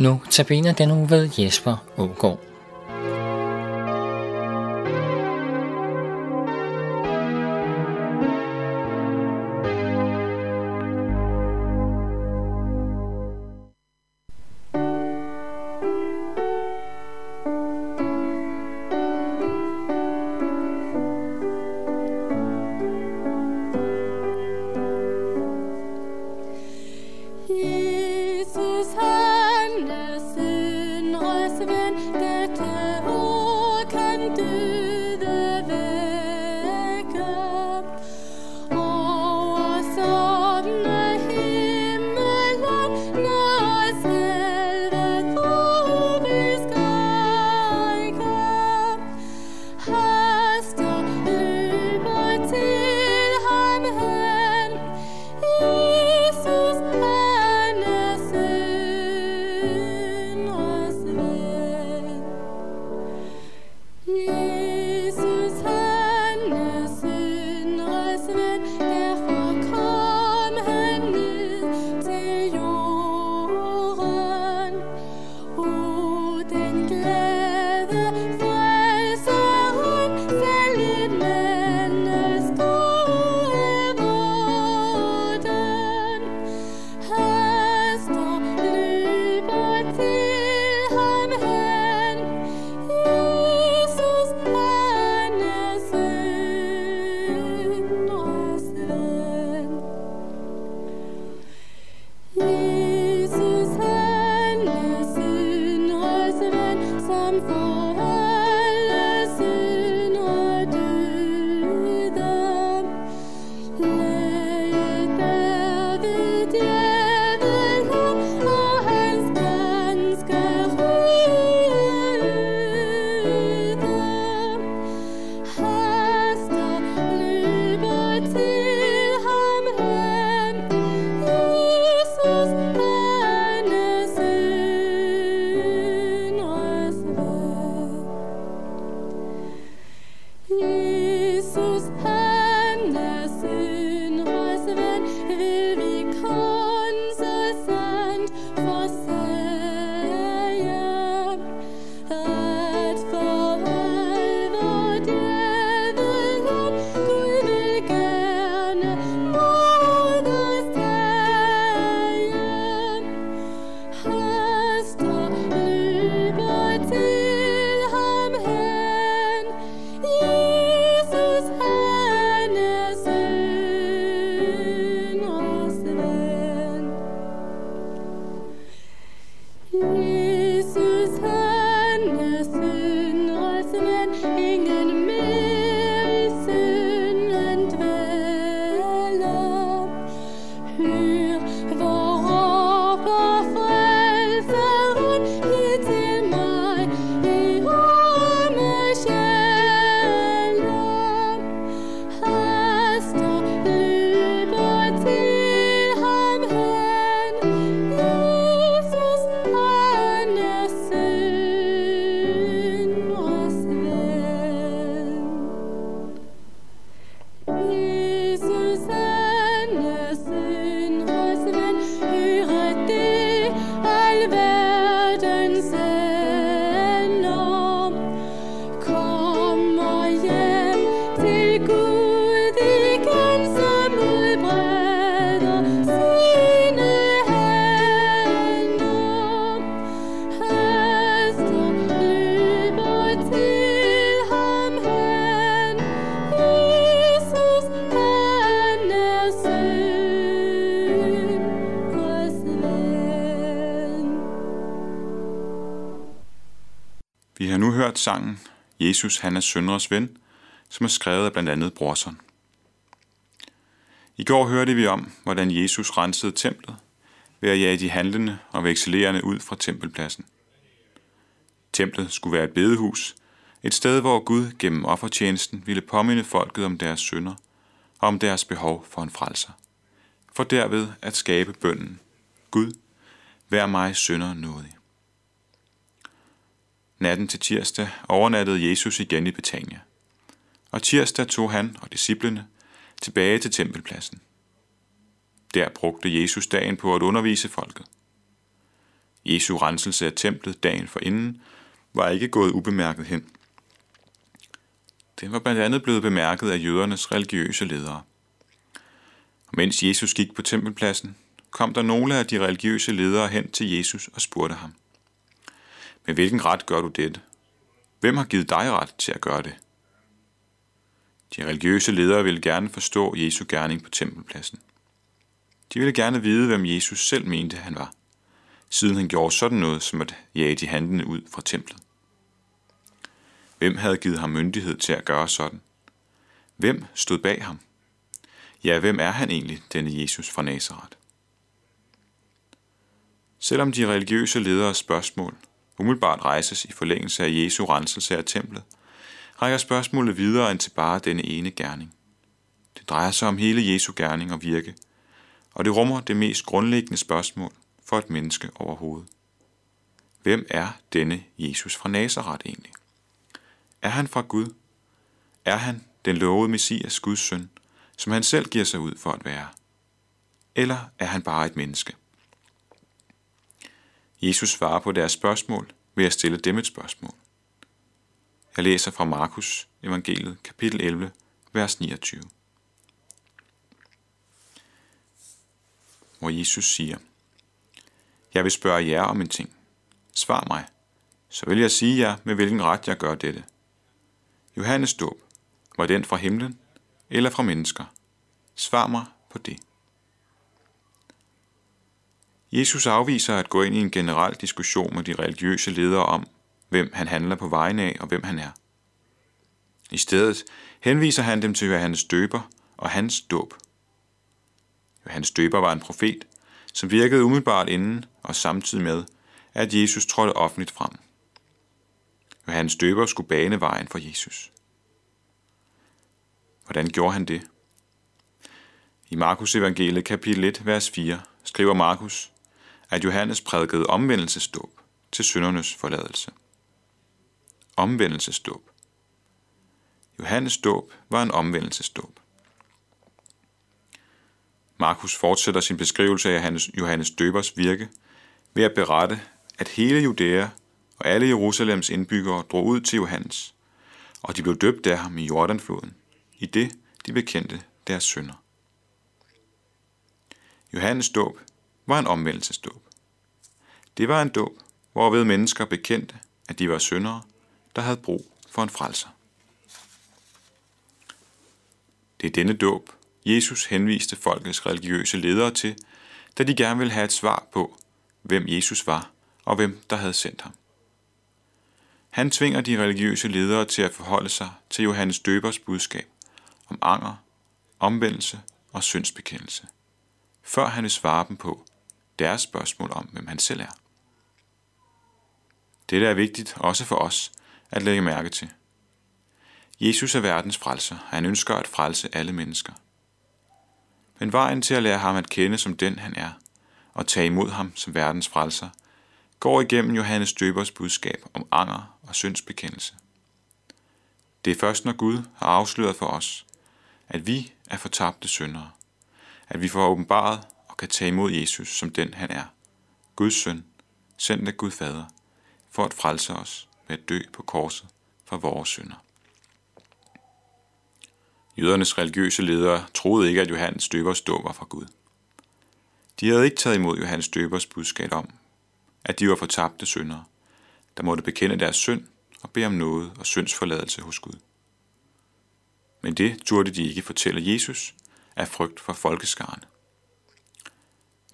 Nu tabiner den uge ved Jesper Ågaard. Vi har nu hørt sangen Jesus han er søndres ven, som er skrevet af blandt andet Brorson. I går hørte vi om, hvordan Jesus rensede templet ved at jage de handlende og vekselerende ud fra tempelpladsen. Templet skulle være et bedehus, et sted, hvor Gud gennem offertjenesten ville påminde folket om deres synder og om deres behov for en frelser, for derved at skabe bønden. Gud, vær mig synder nådig. Natten til tirsdag overnattede Jesus igen i Betania. Og tirsdag tog han og disciplene tilbage til tempelpladsen. Der brugte Jesus dagen på at undervise folket. Jesu renselse af templet dagen for inden var ikke gået ubemærket hen. Den var blandt andet blevet bemærket af jødernes religiøse ledere. Og mens Jesus gik på tempelpladsen, kom der nogle af de religiøse ledere hen til Jesus og spurgte ham. Med hvilken ret gør du dette? Hvem har givet dig ret til at gøre det? De religiøse ledere ville gerne forstå Jesu gerning på tempelpladsen. De ville gerne vide, hvem Jesus selv mente, han var, siden han gjorde sådan noget som at jage de handlende ud fra templet. Hvem havde givet ham myndighed til at gøre sådan? Hvem stod bag ham? Ja, hvem er han egentlig, denne Jesus fra Nazareth? Selvom de religiøse lederes spørgsmål umiddelbart rejses i forlængelse af Jesu renselse af templet, rækker spørgsmålet videre end til bare denne ene gerning. Det drejer sig om hele Jesu gerning og virke, og det rummer det mest grundlæggende spørgsmål for et menneske overhovedet. Hvem er denne Jesus fra Nazareth egentlig? Er han fra Gud? Er han den lovede Messias Guds søn, som han selv giver sig ud for at være? Eller er han bare et menneske? Jesus svarer på deres spørgsmål ved at stille dem et spørgsmål. Jeg læser fra Markus evangeliet kapitel 11, vers 29. Hvor Jesus siger, Jeg vil spørge jer om en ting. Svar mig, så vil jeg sige jer, med hvilken ret jeg gør dette. Johannes dåb, var den fra himlen eller fra mennesker? Svar mig på det. Jesus afviser at gå ind i en generel diskussion med de religiøse ledere om, hvem han handler på vegne af og hvem han er. I stedet henviser han dem til Johannes døber og hans dåb. Johannes døber var en profet, som virkede umiddelbart inden og samtidig med, at Jesus trådte offentligt frem. Johannes døber skulle bane vejen for Jesus. Hvordan gjorde han det? I Markus evangeliet kapitel 1, vers 4 skriver Markus, at Johannes prædikede omvendelsesdåb til syndernes forladelse. Omvendelsesdåb. Johannes dåb var en omvendelsesdåb. Markus fortsætter sin beskrivelse af Johannes døbers virke ved at berette, at hele Judæa og alle Jerusalems indbyggere drog ud til Johannes, og de blev døbt af ham i Jordanfloden, i det de bekendte deres synder. Johannes dåb var en omvendelsesdåb. Det var en dåb, hvorved mennesker bekendte, at de var syndere, der havde brug for en frelser. Det er denne dåb, Jesus henviste folkets religiøse ledere til, da de gerne ville have et svar på, hvem Jesus var og hvem der havde sendt ham. Han tvinger de religiøse ledere til at forholde sig til Johannes døbers budskab om anger, omvendelse og syndsbekendelse, før han vil svare dem på deres spørgsmål om, hvem han selv er. Dette er vigtigt også for os at lægge mærke til. Jesus er verdens frelser, og han ønsker at frelse alle mennesker. Men vejen til at lære ham at kende som den han er, og tage imod ham som verdens frelser, går igennem Johannes Døbers budskab om anger og syndsbekendelse. Det er først, når Gud har afsløret for os, at vi er fortabte syndere, at vi får åbenbaret kan tage imod Jesus som den han er, Guds søn, sendt af Gud Fader, for at frelse os ved at dø på korset for vores synder. Jødernes religiøse ledere troede ikke, at Johannes døbers dåb var fra Gud. De havde ikke taget imod Johannes døbers budskab om, at de var fortabte syndere, der måtte bekende deres synd og bede om noget og syndsforladelse hos Gud. Men det turde de ikke fortælle Jesus af frygt for folkeskaren.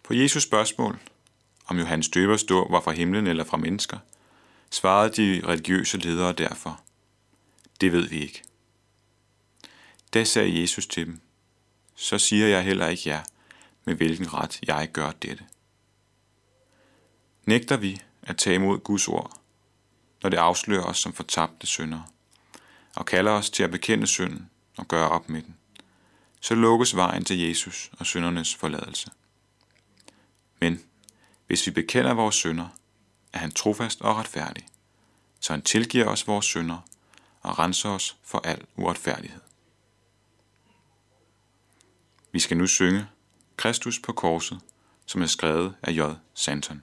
På Jesus spørgsmål, om Johannes døbers dåb var fra himlen eller fra mennesker, svarede de religiøse ledere derfor, det ved vi ikke. Da sagde Jesus til dem, så siger jeg heller ikke jer, med hvilken ret jeg gør dette. Nægter vi at tage imod Guds ord, når det afslører os som fortabte syndere, og kalder os til at bekende synden og gøre op med den, så lukkes vejen til Jesus og syndernes forladelse. Men hvis vi bekender vores synder, er han trofast og retfærdig, så han tilgiver os vores synder og renser os for al uretfærdighed. Vi skal nu synge Kristus på korset, som er skrevet af J. Santon.